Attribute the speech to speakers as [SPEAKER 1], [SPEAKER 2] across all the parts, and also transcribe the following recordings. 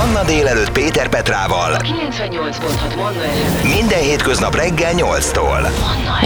[SPEAKER 1] Manna délelőtt Péter Petrával.
[SPEAKER 2] 98.6 Manna FM.
[SPEAKER 1] Minden hétköznap reggel 8-tól.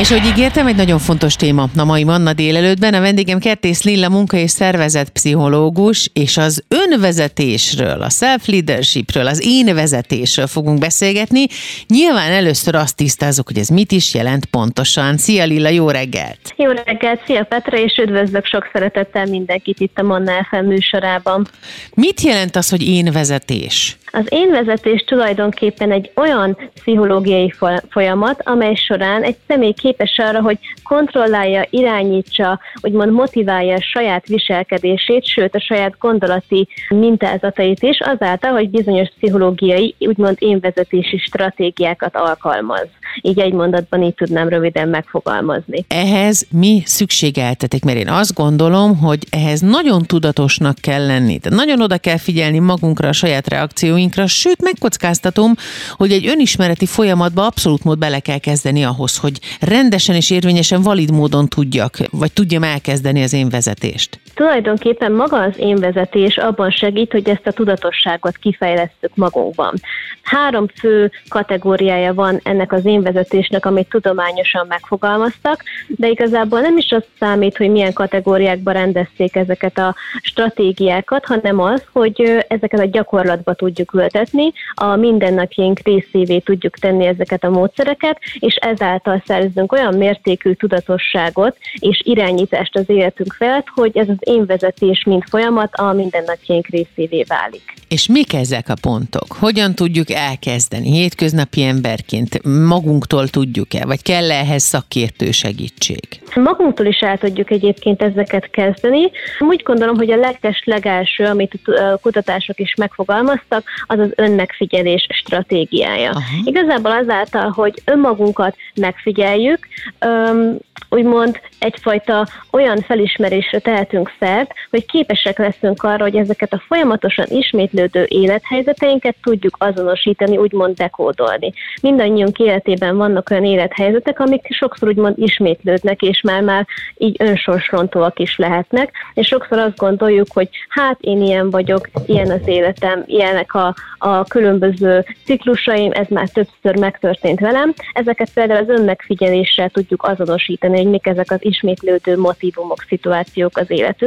[SPEAKER 3] És hogy ígértem, egy nagyon fontos téma a mai Manna délelőttben. A vendégem Kertész Lilla munka- és szervezetpszichológus, és az önvezetésről, a self-leadershipről, az én vezetésről fogunk beszélgetni. Nyilván először azt tisztázok, hogy ez mit is jelent pontosan. Szia Lilla, jó reggelt!
[SPEAKER 4] Jó reggelt, szia Petra, és üdvözlök sok szeretettel mindenkit itt a Manna FM műsorában.
[SPEAKER 3] Mit jelent az, hogy én vezetés? kérdés.
[SPEAKER 4] Az én vezetés tulajdonképpen egy olyan pszichológiai fo- folyamat, amely során egy személy képes arra, hogy kontrollálja, irányítsa, úgymond motiválja a saját viselkedését, sőt a saját gondolati mintázatait is, azáltal, hogy bizonyos pszichológiai, úgymond én vezetési stratégiákat alkalmaz. Így egy mondatban így tudnám röviden megfogalmazni.
[SPEAKER 3] Ehhez mi szükségeltetik? Mert én azt gondolom, hogy ehhez nagyon tudatosnak kell lenni. Tehát nagyon oda kell figyelni magunkra, a saját reakcióinkra, sőt megkockáztatom, hogy egy önismereti folyamatba abszolút mód bele kell kezdeni ahhoz, hogy rendesen és érvényesen valid módon tudjak, vagy tudjam elkezdeni az én vezetést.
[SPEAKER 4] Tulajdonképpen maga az én vezetés abban segít, hogy ezt a tudatosságot kifejlesztük magunkban. Három fő kategóriája van ennek az én vezetésnek, amit tudományosan megfogalmaztak, de igazából nem is az számít, hogy milyen kategóriákba rendezték ezeket a stratégiákat, hanem az, hogy ezeket a gyakorlatba tudjuk ültetni, a mindennapjaink részévé tudjuk tenni ezeket a módszereket, és ezáltal szerzünk olyan mértékű tudatosságot és irányítást az életünk felett, hogy ez az én vezetés, mint folyamat a mindennapjaink részévé válik.
[SPEAKER 3] És mik ezek a pontok? Hogyan tudjuk elkezdeni? Hétköznapi emberként magunktól tudjuk-e, vagy kell -e ehhez szakértő segítség?
[SPEAKER 4] Magunktól is el tudjuk egyébként ezeket kezdeni. Úgy gondolom, hogy a leges legelső, amit a kutatások is megfogalmaztak, az az önmegfigyelés stratégiája. Aha. Igazából azáltal, hogy önmagunkat megfigyeljük, öm, úgymond egyfajta olyan felismerésre tehetünk szert, hogy képesek leszünk arra, hogy ezeket a folyamatosan ismétlődő élethelyzeteinket tudjuk azonosítani, úgymond dekódolni. Mindannyiunk életében vannak olyan élethelyzetek, amik sokszor úgymond ismétlődnek, és már-már így önsorsrontóak is lehetnek, és sokszor azt gondoljuk, hogy hát én ilyen vagyok, ilyen az életem, ilyenek a, a különböző ciklusaim, ez már többször megtörtént velem. Ezeket például az önmegfigyeléssel tudjuk azonosítani, hogy mik ezek az ismétlődő motivumok, szituációk az életünkben,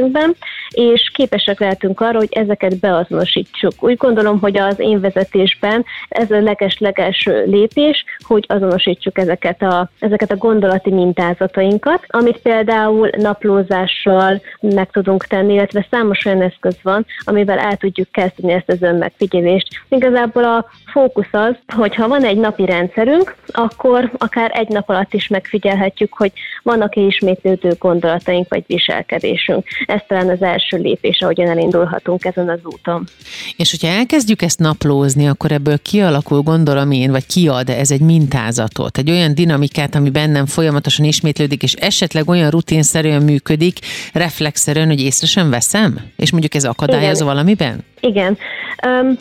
[SPEAKER 4] és képesek lehetünk arra, hogy ezeket beazonosítsuk. Úgy gondolom, hogy az én vezetésben ez a leges-leges lépés, hogy azonosítsuk ezeket a, ezeket a gondolati mintázatainkat, amit például naplózással meg tudunk tenni, illetve számos olyan eszköz van, amivel el tudjuk kezdeni ezt az önmegfigyelést. Igazából a fókusz az, hogy ha van egy napi rendszerünk, akkor akár egy nap alatt is megfigyelhetjük, hogy vannak-e ismétlődő gondolataink vagy viselkedésünk. Ez talán az első lépés, ahogyan elindulhatunk ezen az úton.
[SPEAKER 3] És hogyha elkezdjük ezt naplózni, akkor ebből kialakul, gondolom én, vagy kiad ez egy mintázatot, egy olyan dinamikát, ami bennem folyamatosan ismétlődik, és esetleg olyan rutinszerűen működik, reflexzerűen, hogy észre sem veszem? És mondjuk ez akadályoz Igen. valamiben?
[SPEAKER 4] Igen.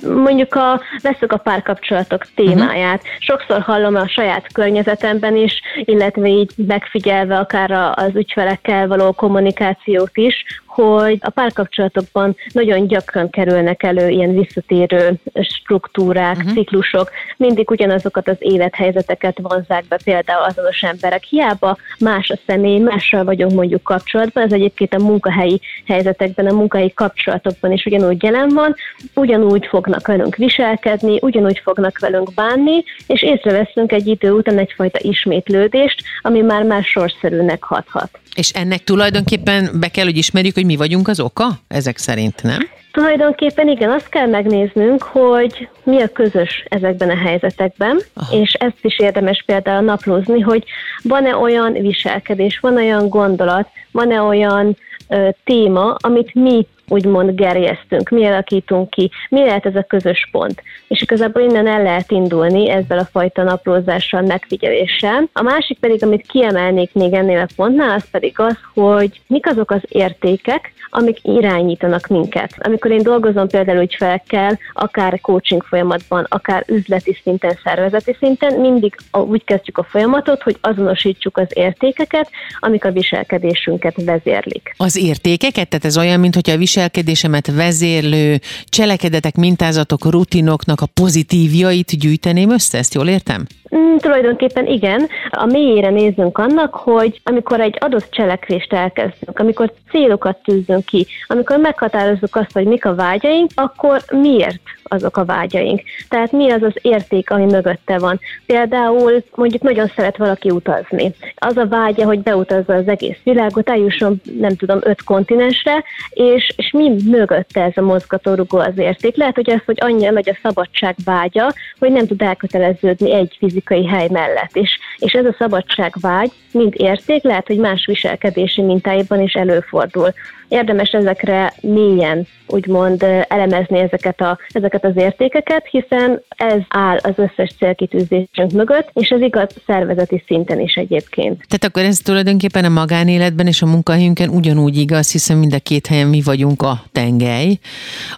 [SPEAKER 4] Mondjuk a, veszük a párkapcsolatok témáját. Uh-huh. Sokszor hallom a saját környezetemben is, illetve így megfigyelve akár az ügyfelekkel való kommunikációt is, hogy a párkapcsolatokban nagyon gyakran kerülnek elő ilyen visszatérő struktúrák, uh-huh. ciklusok, mindig ugyanazokat az élethelyzeteket vonzák be például azonos emberek. Hiába más a személy, mással vagyunk mondjuk kapcsolatban, ez egyébként a munkahelyi helyzetekben, a munkahelyi kapcsolatokban is ugyanúgy jelen van, ugyanúgy fognak velünk viselkedni, ugyanúgy fognak velünk bánni, és észreveszünk egy idő után egyfajta ismétlődést, ami már más sorszerűnek hathat.
[SPEAKER 3] És ennek tulajdonképpen be kell, hogy ismerjük, hogy mi vagyunk az oka? Ezek szerint, nem?
[SPEAKER 4] Tulajdonképpen igen, azt kell megnéznünk, hogy mi a közös ezekben a helyzetekben, Aha. és ezt is érdemes például naplózni, hogy van-e olyan viselkedés, van olyan gondolat, van-e olyan ö, téma, amit mi úgymond gerjesztünk, mi alakítunk ki, mi lehet ez a közös pont. És igazából innen el lehet indulni ezzel a fajta naplózással, megfigyeléssel. A másik pedig, amit kiemelnék még ennél a pontnál, az pedig az, hogy mik azok az értékek, amik irányítanak minket. Amikor én dolgozom például ügyfelekkel, akár coaching folyamatban, akár üzleti szinten, szervezeti szinten, mindig úgy kezdjük a folyamatot, hogy azonosítsuk az értékeket, amik a viselkedésünket vezérlik.
[SPEAKER 3] Az értékeket? Tehát ez olyan, mint hogyha a viselkedésemet vezérlő cselekedetek, mintázatok, rutinoknak a pozitívjait gyűjteném össze, ezt jól értem?
[SPEAKER 4] Mm, tulajdonképpen igen. A mélyére nézzünk annak, hogy amikor egy adott cselekvést elkezdünk, amikor célokat tűzünk ki, amikor meghatározzuk azt, hogy mik a vágyaink, akkor miért azok a vágyaink. Tehát mi az az érték, ami mögötte van. Például mondjuk nagyon szeret valaki utazni. Az a vágya, hogy beutazza az egész világot, eljusson, nem tudom, öt kontinensre, és, és mi mögötte ez a mozgatórugó az érték. Lehet, hogy az, hogy annyira nagy a szabadság vágya, hogy nem tud elköteleződni egy fizikai hely mellett. És, és ez a szabadság vágy, mint érték, lehet, hogy más viselkedési mintáiban is előfordul. Érdemes ezekre mélyen úgymond elemezni ezeket, a, ezeket az értékeket, hiszen ez áll az összes célkitűzésünk mögött, és ez igaz szervezeti szinten is egyébként.
[SPEAKER 3] Tehát akkor ez tulajdonképpen a magánéletben és a munkahelyünkön ugyanúgy igaz, hiszen mind a két helyen mi vagyunk a tengely,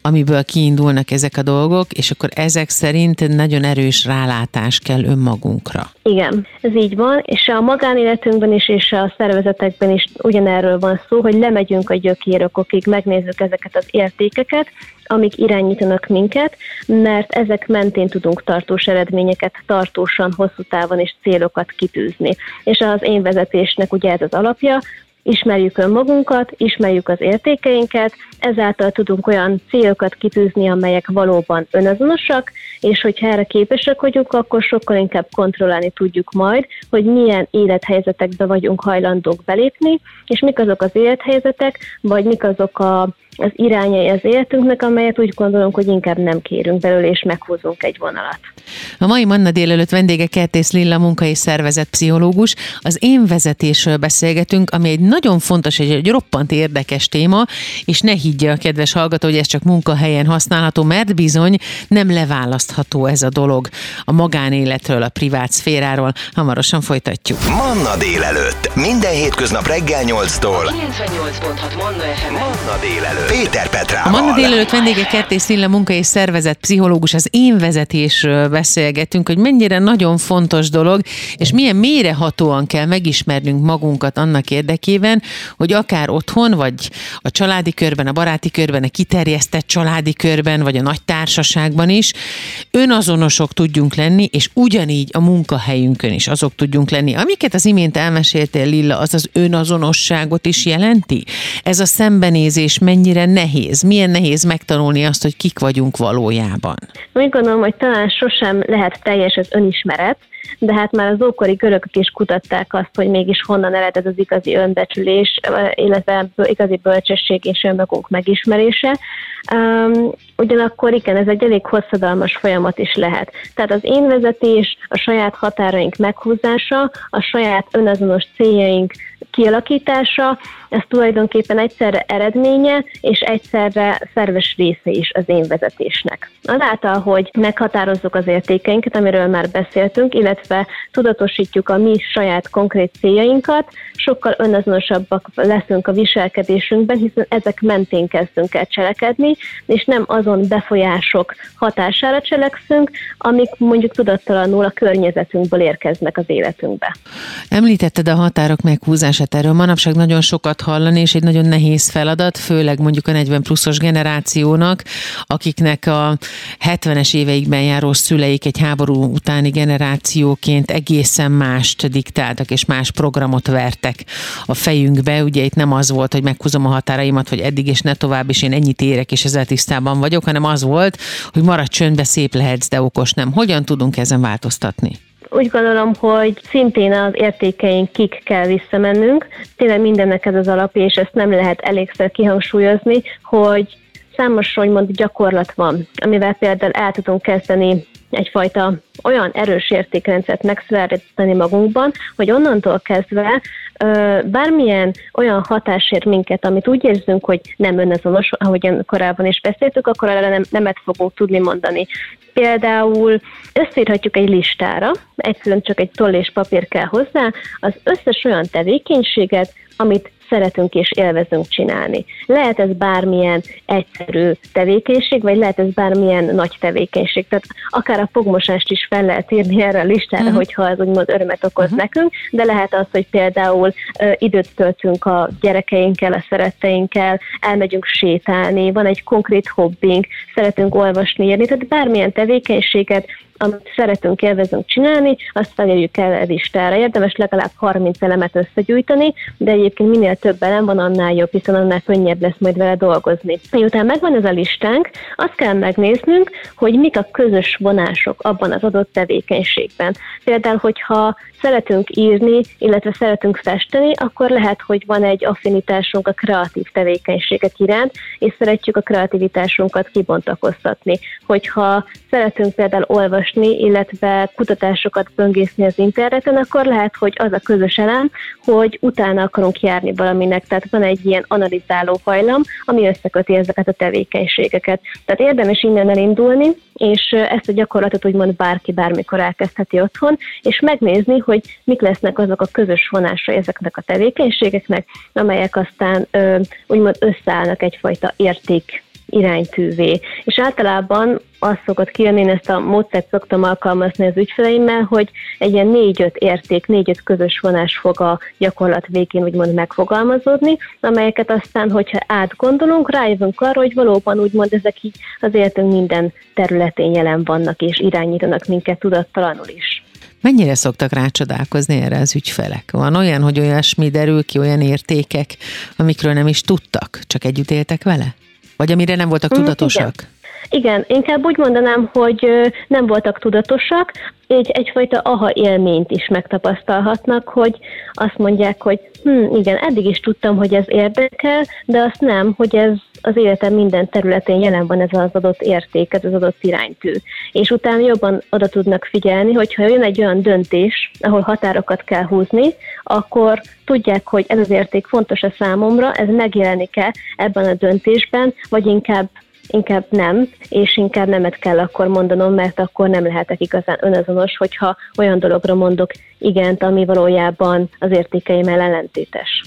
[SPEAKER 3] amiből kiindulnak ezek a dolgok, és akkor ezek szerint nagyon erős rálátás kell önmagunkra.
[SPEAKER 4] Igen, ez így van, és a magánéletünkben is, és a szervezetekben is ugyanerről van szó, hogy lemegyünk a gyökérokokig, megnézzük ezeket az értékeket, amik irányítanak minket, mert ezek mentén tudunk tartós eredményeket tartósan, hosszú távon és célokat kitűzni. És az én vezetésnek ugye ez az alapja, ismerjük önmagunkat, ismerjük az értékeinket, ezáltal tudunk olyan célokat kitűzni, amelyek valóban önazonosak, és hogyha erre képesek vagyunk, akkor sokkal inkább kontrollálni tudjuk majd, hogy milyen élethelyzetekbe vagyunk hajlandók belépni, és mik azok az élethelyzetek, vagy mik azok a az irányai az életünknek, amelyet úgy gondolunk, hogy inkább nem kérünk belőle, és meghúzunk egy vonalat.
[SPEAKER 3] A mai Manna délelőtt vendége Kertész Lilla munka és szervezet pszichológus. Az én vezetésről beszélgetünk, ami egy nagyon fontos, egy, egy roppant érdekes téma, és ne higgye a kedves hallgató, hogy ez csak munkahelyen használható, mert bizony nem leválasztható ez a dolog a magánéletről, a privát szféráról. Hamarosan folytatjuk.
[SPEAKER 1] Manna délelőtt. Minden hétköznap reggel 8-tól.
[SPEAKER 2] 98.6 Manna FM.
[SPEAKER 1] Manna délelőtt. Péter
[SPEAKER 3] A
[SPEAKER 1] Petrával.
[SPEAKER 3] Manna délelőtt vendége Kertész Lilla munka és szervezet pszichológus, az én vezetésről beszélgetünk, hogy mennyire nagyon fontos dolog, és milyen mélyrehatóan kell megismernünk magunkat annak érdekében, hogy akár otthon, vagy a családi körben, a baráti körben, a kiterjesztett családi körben, vagy a nagy társaságban is önazonosok tudjunk lenni, és ugyanígy a munkahelyünkön is azok tudjunk lenni. Amiket az imént elmeséltél, Lilla, az az önazonosságot is jelenti? Ez a szembenézés mennyire nehéz? Milyen nehéz megtanulni azt, hogy kik vagyunk valójában?
[SPEAKER 4] Úgy gondolom, hogy talán sosem lehet teljes az önismeret, de hát már az ókori görögök is kutatták azt, hogy mégis honnan ered ez az igazi önbecsülés, illetve igazi bölcsesség és önmagunk megismerése. Ugyanakkor igen, ez egy elég hosszadalmas folyamat is lehet. Tehát az én vezetés, a saját határaink meghúzása, a saját önazonos céljaink kialakítása, ez tulajdonképpen egyszerre eredménye, és egyszerre szerves része is az én vezetésnek. Azáltal, hogy meghatározzuk az értékeinket, amiről már beszéltünk, illetve tudatosítjuk a mi saját konkrét céljainkat, sokkal önazonosabbak leszünk a viselkedésünkben, hiszen ezek mentén kezdünk el cselekedni, és nem azon befolyások hatására cselekszünk, amik mondjuk tudattalanul a környezetünkből érkeznek az életünkbe.
[SPEAKER 3] Említetted a határok meghúzását, erről manapság nagyon sokat hallani, és egy nagyon nehéz feladat, főleg mondjuk a 40 pluszos generációnak, akiknek a 70-es éveikben járó szüleik egy háború utáni generációként egészen mást diktáltak, és más programot vertek a fejünkbe. Ugye itt nem az volt, hogy meghúzom a határaimat, hogy eddig és ne tovább, és én ennyit érek, és ezzel tisztában vagyok, hanem az volt, hogy maradj csöndbe, szép lehetsz, de okos nem. Hogyan tudunk ezen változtatni?
[SPEAKER 4] Úgy gondolom, hogy szintén az értékeink kik kell visszamennünk. Tényleg mindennek ez az alapja, és ezt nem lehet elégszer kihangsúlyozni, hogy számos, hogy mond, gyakorlat van, amivel például el tudunk kezdeni egyfajta olyan erős értékrendszert megszeretni magunkban, hogy onnantól kezdve bármilyen olyan hatás ér minket, amit úgy érzünk, hogy nem önazonos, ahogyan korábban is beszéltük, akkor erre nem, nemet fogunk tudni mondani. Például összeírhatjuk egy listára, egyszerűen csak egy toll és papír kell hozzá, az összes olyan tevékenységet, amit szeretünk és élvezünk csinálni. Lehet ez bármilyen egyszerű tevékenység, vagy lehet ez bármilyen nagy tevékenység. Tehát akár a fogmosást is fel lehet írni erre a listára, uh-huh. hogyha az úgymond örömet okoz uh-huh. nekünk, de lehet az, hogy például uh, időt töltünk a gyerekeinkkel, a szeretteinkkel, elmegyünk sétálni, van egy konkrét hobbink, szeretünk olvasni, írni, tehát bármilyen tevékenységet amit szeretünk, élvezünk csinálni, azt felérjük el a listára. Érdemes legalább 30 elemet összegyűjteni, de egyébként minél több elem van, annál jobb, hiszen annál könnyebb lesz majd vele dolgozni. Miután megvan ez a listánk, azt kell megnéznünk, hogy mik a közös vonások abban az adott tevékenységben. Például, hogyha szeretünk írni, illetve szeretünk festeni, akkor lehet, hogy van egy affinitásunk a kreatív tevékenységek iránt, és szeretjük a kreativitásunkat kibontakoztatni. Hogyha szeretünk például olvasni, illetve kutatásokat böngészni az interneten, akkor lehet, hogy az a közös elem, hogy utána akarunk járni valaminek, tehát van egy ilyen analizáló hajlam, ami összeköti ezeket a tevékenységeket. Tehát érdemes innen elindulni, és ezt a gyakorlatot úgymond bárki bármikor elkezdheti otthon, és megnézni, hogy mik lesznek azok a közös vonásai ezeknek a tevékenységeknek, amelyek aztán úgymond összeállnak egyfajta érték iránytűvé. És általában azt szokott kijönni, én ezt a módszert szoktam alkalmazni az ügyfeleimmel, hogy egy ilyen négy-öt érték, négy-öt közös vonás fog a gyakorlat végén úgymond megfogalmazódni, amelyeket aztán, hogyha átgondolunk, rájövünk arra, hogy valóban úgymond ezek így az életünk minden területén jelen vannak és irányítanak minket tudattalanul is.
[SPEAKER 3] Mennyire szoktak rácsodálkozni erre az ügyfelek? Van olyan, hogy olyasmi derül ki, olyan értékek, amikről nem is tudtak, csak együtt éltek vele? Vagy amire nem voltak mm, tudatosak?
[SPEAKER 4] Igen. Igen, inkább úgy mondanám, hogy nem voltak tudatosak, így egyfajta aha élményt is megtapasztalhatnak, hogy azt mondják, hogy hm, igen, eddig is tudtam, hogy ez érdekel, de azt nem, hogy ez az életem minden területén jelen van ez az adott érték, ez az adott iránytű. És utána jobban oda tudnak figyelni, hogyha jön egy olyan döntés, ahol határokat kell húzni, akkor tudják, hogy ez az érték fontos a számomra, ez megjelenik-e ebben a döntésben, vagy inkább inkább nem, és inkább nemet kell akkor mondanom, mert akkor nem lehetek igazán önazonos, hogyha olyan dologra mondok igent, ami valójában az értékeimmel ellentétes.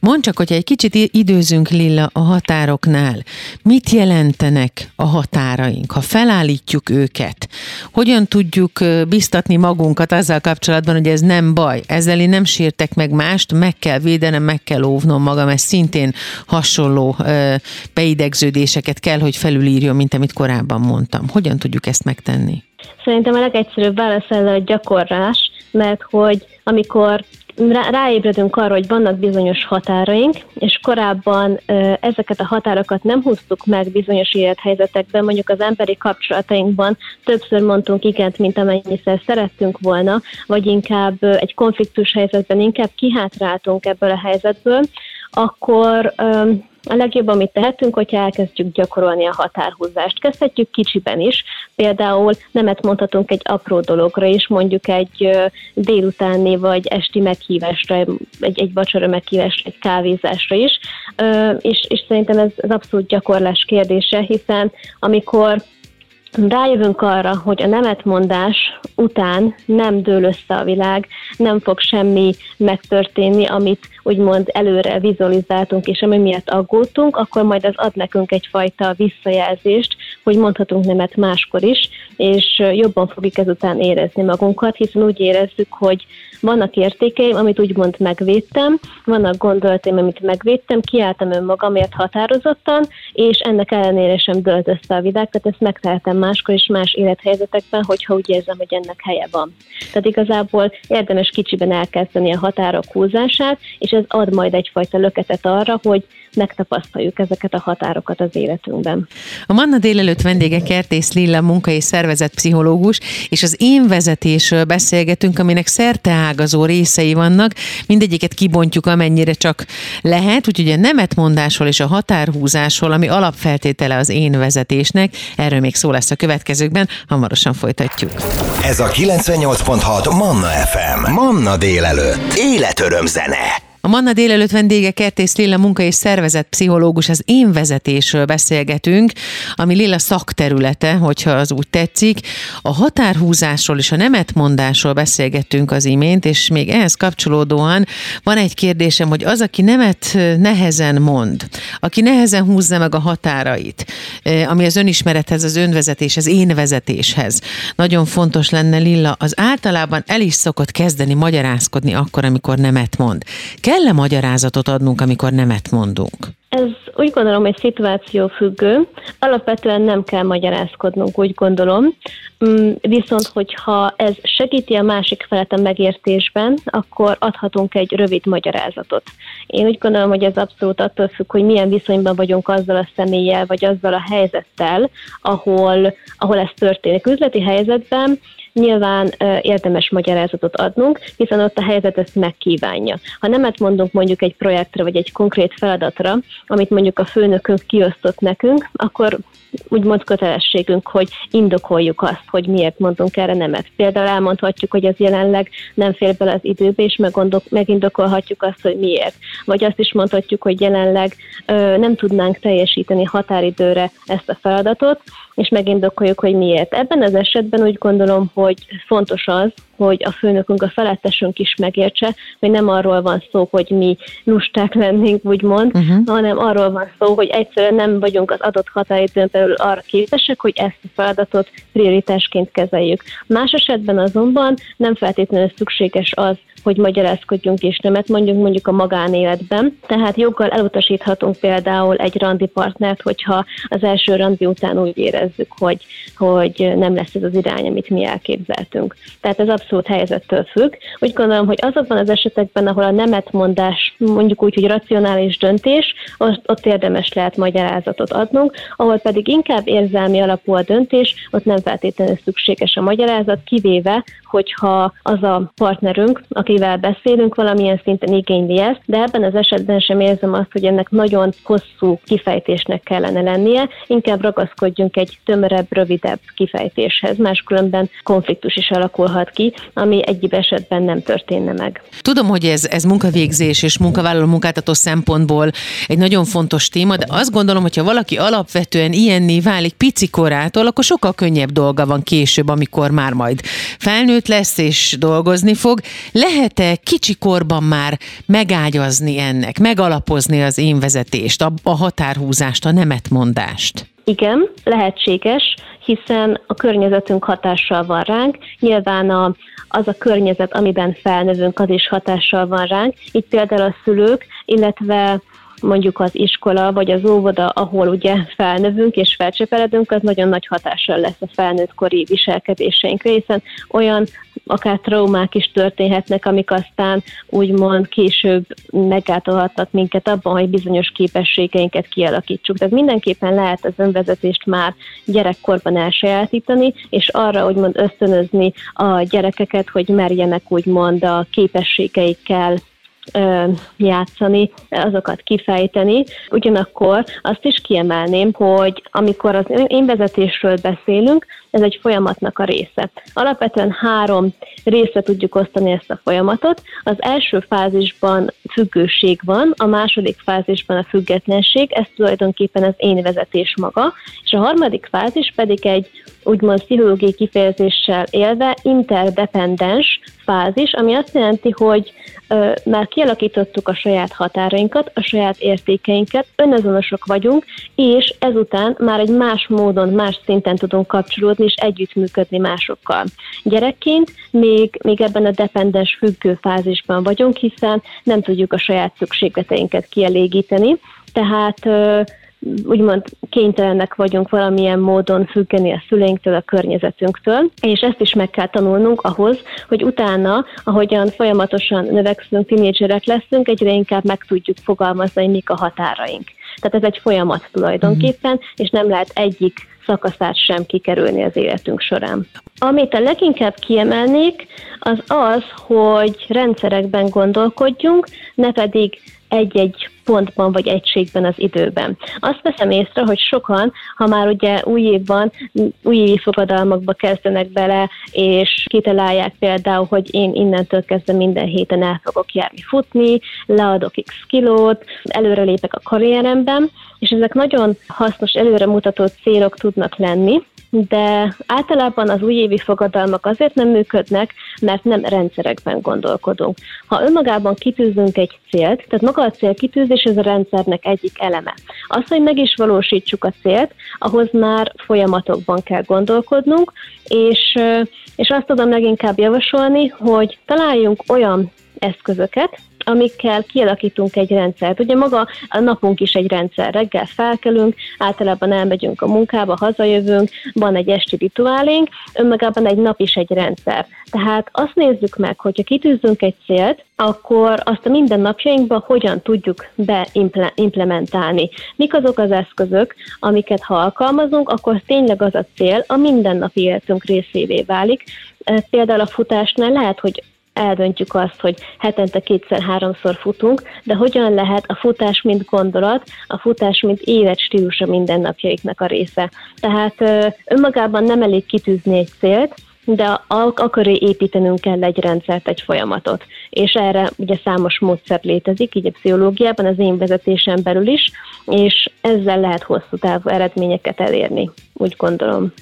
[SPEAKER 3] Mondd csak, hogyha egy kicsit időzünk Lilla a határoknál, mit jelentenek a határaink, ha felállítjuk őket? Hogyan tudjuk biztatni magunkat azzal kapcsolatban, hogy ez nem baj, ezzel én nem sértek meg mást, meg kell védenem, meg kell óvnom magam, ez szintén hasonló beidegződéseket kell, hogy felülírjon, mint amit korábban mondtam. Hogyan tudjuk ezt megtenni?
[SPEAKER 4] Szerintem a legegyszerűbb válasz a gyakorlás, mert hogy amikor rá, ráébredünk arra, hogy vannak bizonyos határaink, és korábban ezeket a határokat nem húztuk meg bizonyos élethelyzetekben, mondjuk az emberi kapcsolatainkban többször mondtunk igent, mint amennyiszer szerettünk volna, vagy inkább egy konfliktus helyzetben inkább kihátráltunk ebből a helyzetből, akkor a legjobb, amit tehetünk, hogyha elkezdjük gyakorolni a határhúzást. Kezdhetjük kicsiben is, például nemet mondhatunk egy apró dologra is, mondjuk egy délutáni vagy esti meghívásra, egy, egy vacsora meghívásra, egy kávézásra is, és, és szerintem ez az abszolút gyakorlás kérdése, hiszen amikor rájövünk arra, hogy a nemetmondás után nem dől össze a világ, nem fog semmi megtörténni, amit úgymond előre vizualizáltunk, és ami miatt aggódtunk, akkor majd az ad nekünk egyfajta visszajelzést, hogy mondhatunk nemet máskor is, és jobban fogjuk ezután érezni magunkat, hiszen úgy érezzük, hogy vannak értékeim, amit úgymond megvédtem, vannak gondolataim, amit megvédtem, kiálltam önmagamért határozottan, és ennek ellenére sem dölt össze a világ, tehát ezt megtehetem máskor és más élethelyzetekben, hogyha úgy érzem, hogy ennek helye van. Tehát igazából érdemes kicsiben elkezdeni a határok húzását, és ez ad majd egyfajta löketet arra, hogy megtapasztaljuk ezeket a határokat az életünkben.
[SPEAKER 3] A Manna délelőtt vendége Kertész Lilla munka és szervezetpszichológus, és az én vezetésről beszélgetünk, aminek szerte ágazó részei vannak, mindegyiket kibontjuk amennyire csak lehet, úgyhogy a nemetmondásról és a határhúzásról, ami alapfeltétele az én vezetésnek, erről még szó lesz a következőkben, hamarosan folytatjuk.
[SPEAKER 1] Ez a 98.6 Manna FM. Manna délelőtt. Életöröm zene.
[SPEAKER 3] A Manna délelőtt vendége Kertész Lilla munka és szervezet pszichológus, az én vezetésről beszélgetünk, ami Lilla szakterülete, hogyha az úgy tetszik. A határhúzásról és a nemetmondásról beszélgettünk az imént, és még ehhez kapcsolódóan van egy kérdésem, hogy az, aki nemet nehezen mond, aki nehezen húzza meg a határait, eh, ami az önismerethez, az önvezetés, az én vezetéshez nagyon fontos lenne Lilla, az általában el is szokott kezdeni magyarázkodni akkor, amikor nemet mond. Kell-e magyarázatot adnunk, amikor nemet mondunk?
[SPEAKER 4] Ez úgy gondolom, hogy szituáció függő. Alapvetően nem kell magyarázkodnunk, úgy gondolom. Mm, viszont, hogyha ez segíti a másik felet a megértésben, akkor adhatunk egy rövid magyarázatot. Én úgy gondolom, hogy ez abszolút attól függ, hogy milyen viszonyban vagyunk azzal a személlyel, vagy azzal a helyzettel, ahol, ahol ez történik. Üzleti helyzetben nyilván érdemes magyarázatot adnunk, hiszen ott a helyzet ezt megkívánja. Ha nemet mondunk mondjuk egy projektre vagy egy konkrét feladatra, amit mondjuk a főnökünk kiosztott nekünk, akkor úgymond kötelességünk, hogy indokoljuk azt, hogy miért mondunk erre nemet. Például elmondhatjuk, hogy ez jelenleg nem fér bele az időbe, és megindokolhatjuk azt, hogy miért. Vagy azt is mondhatjuk, hogy jelenleg ö, nem tudnánk teljesíteni határidőre ezt a feladatot, és megindokoljuk, hogy miért. Ebben az esetben úgy gondolom, hogy fontos az, hogy a főnökünk, a felettesünk is megértse, hogy nem arról van szó, hogy mi lusták lennénk, úgymond, uh-huh. hanem arról van szó, hogy egyszerűen nem vagyunk az adott határidőn belül arra képesek, hogy ezt a feladatot prioritásként kezeljük. Más esetben azonban nem feltétlenül szükséges az, hogy magyarázkodjunk és nemet mondjuk mondjuk a magánéletben. Tehát joggal elutasíthatunk például egy randi partnert, hogyha az első randi után úgy érezzük, hogy, hogy nem lesz ez az irány, amit mi elképzeltünk. Tehát ez abszolút helyzettől függ. Úgy gondolom, hogy azokban az esetekben, ahol a nemetmondás mondjuk úgy, hogy racionális döntés, ott, ott érdemes lehet magyarázatot adnunk, ahol pedig inkább érzelmi alapú a döntés, ott nem feltétlenül szükséges a magyarázat, kivéve, hogyha az a partnerünk, akivel beszélünk, valamilyen szinten igényli ezt, de ebben az esetben sem érzem azt, hogy ennek nagyon hosszú kifejtésnek kellene lennie, inkább ragaszkodjunk egy tömörebb, rövidebb kifejtéshez, máskülönben konfliktus is alakulhat ki, ami egyéb esetben nem történne meg.
[SPEAKER 3] Tudom, hogy ez, ez munkavégzés és munkavállaló munkáltató szempontból egy nagyon fontos téma, de azt gondolom, hogy ha valaki alapvetően ilyenné válik pici korától, akkor sokkal könnyebb dolga van később, amikor már majd felnő felnőtt lesz és dolgozni fog, lehet-e kicsi korban már megágyazni ennek, megalapozni az én vezetést, a, a határhúzást, a nemetmondást?
[SPEAKER 4] Igen, lehetséges, hiszen a környezetünk hatással van ránk. Nyilván a, az a környezet, amiben felnövünk, az is hatással van ránk. Itt például a szülők, illetve mondjuk az iskola vagy az óvoda, ahol ugye felnövünk és felcseperedünk, az nagyon nagy hatással lesz a felnőttkori viselkedéseinkre, hiszen olyan akár traumák is történhetnek, amik aztán úgymond később meggátolhatnak minket abban, hogy bizonyos képességeinket kialakítsuk. Tehát mindenképpen lehet az önvezetést már gyerekkorban elsajátítani, és arra úgymond ösztönözni a gyerekeket, hogy merjenek úgymond a képességeikkel játszani, azokat kifejteni. Ugyanakkor azt is kiemelném, hogy amikor az én vezetésről beszélünk, ez egy folyamatnak a része. Alapvetően három részre tudjuk osztani ezt a folyamatot. Az első fázisban függőség van, a második fázisban a függetlenség, ez tulajdonképpen az én vezetés maga, és a harmadik fázis pedig egy úgymond pszichológiai kifejezéssel élve interdependens fázis, ami azt jelenti, hogy ö, már kialakítottuk a saját határainkat, a saját értékeinket, önazonosok vagyunk, és ezután már egy más módon, más szinten tudunk kapcsolódni és együttműködni másokkal. Gyerekként még, még ebben a dependens függő fázisban vagyunk, hiszen nem tudjuk a saját szükségleteinket kielégíteni, tehát úgymond kénytelenek vagyunk valamilyen módon függeni a szüleinktől, a környezetünktől, és ezt is meg kell tanulnunk ahhoz, hogy utána, ahogyan folyamatosan növekszünk, tinédzserek leszünk, egyre inkább meg tudjuk fogalmazni, hogy mik a határaink. Tehát ez egy folyamat tulajdonképpen, mm. és nem lehet egyik szakaszát sem kikerülni az életünk során. Amit a leginkább kiemelnék, az az, hogy rendszerekben gondolkodjunk, ne pedig egy-egy pontban vagy egységben az időben. Azt veszem észre, hogy sokan, ha már ugye új évban, új fogadalmakba kezdenek bele, és kitalálják például, hogy én innentől kezdve minden héten el fogok járni futni, leadok x kilót, előrelépek a karrieremben, és ezek nagyon hasznos, előremutató célok tudnak lenni, de általában az újévi fogadalmak azért nem működnek, mert nem rendszerekben gondolkodunk. Ha önmagában kitűzünk egy célt, tehát maga a cél kitűzés ez a rendszernek egyik eleme. Az, hogy meg is valósítsuk a célt, ahhoz már folyamatokban kell gondolkodnunk, és, és azt tudom leginkább javasolni, hogy találjunk olyan eszközöket, amikkel kialakítunk egy rendszert. Ugye maga a napunk is egy rendszer. Reggel felkelünk, általában elmegyünk a munkába, hazajövünk, van egy esti rituálénk, önmagában egy nap is egy rendszer. Tehát azt nézzük meg, hogyha kitűzünk egy célt, akkor azt a mindennapjainkban hogyan tudjuk beimplementálni. Mik azok az eszközök, amiket ha alkalmazunk, akkor tényleg az a cél a mindennapi életünk részévé válik. Például a futásnál lehet, hogy eldöntjük azt, hogy hetente kétszer-háromszor futunk, de hogyan lehet a futás mint gondolat, a futás mint élet stílusa mindennapjaiknak a része. Tehát önmagában nem elég kitűzni egy célt, de akaré építenünk kell egy rendszert, egy folyamatot. És erre ugye számos módszer létezik, így a pszichológiában, az én vezetésem belül is, és ezzel lehet hosszú távú eredményeket elérni, úgy gondolom.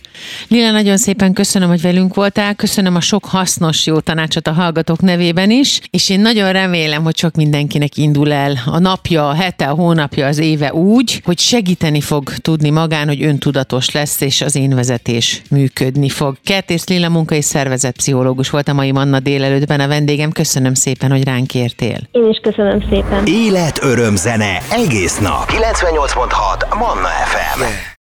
[SPEAKER 3] Lila, nagyon szépen köszönöm, hogy velünk voltál, köszönöm a sok hasznos jó tanácsot a hallgatók nevében is, és én nagyon remélem, hogy sok mindenkinek indul el a napja, a hete, a hónapja, az éve úgy, hogy segíteni fog tudni magán, hogy öntudatos lesz, és az én vezetés működni fog. Kertész Lila munka és szervezetpszichológus volt a mai Manna délelőttben a vendégem. Köszönöm szépen, hogy ránk értél.
[SPEAKER 4] Én is köszönöm szépen.
[SPEAKER 1] Élet, öröm, zene, egész nap. 98.6 Manna FM.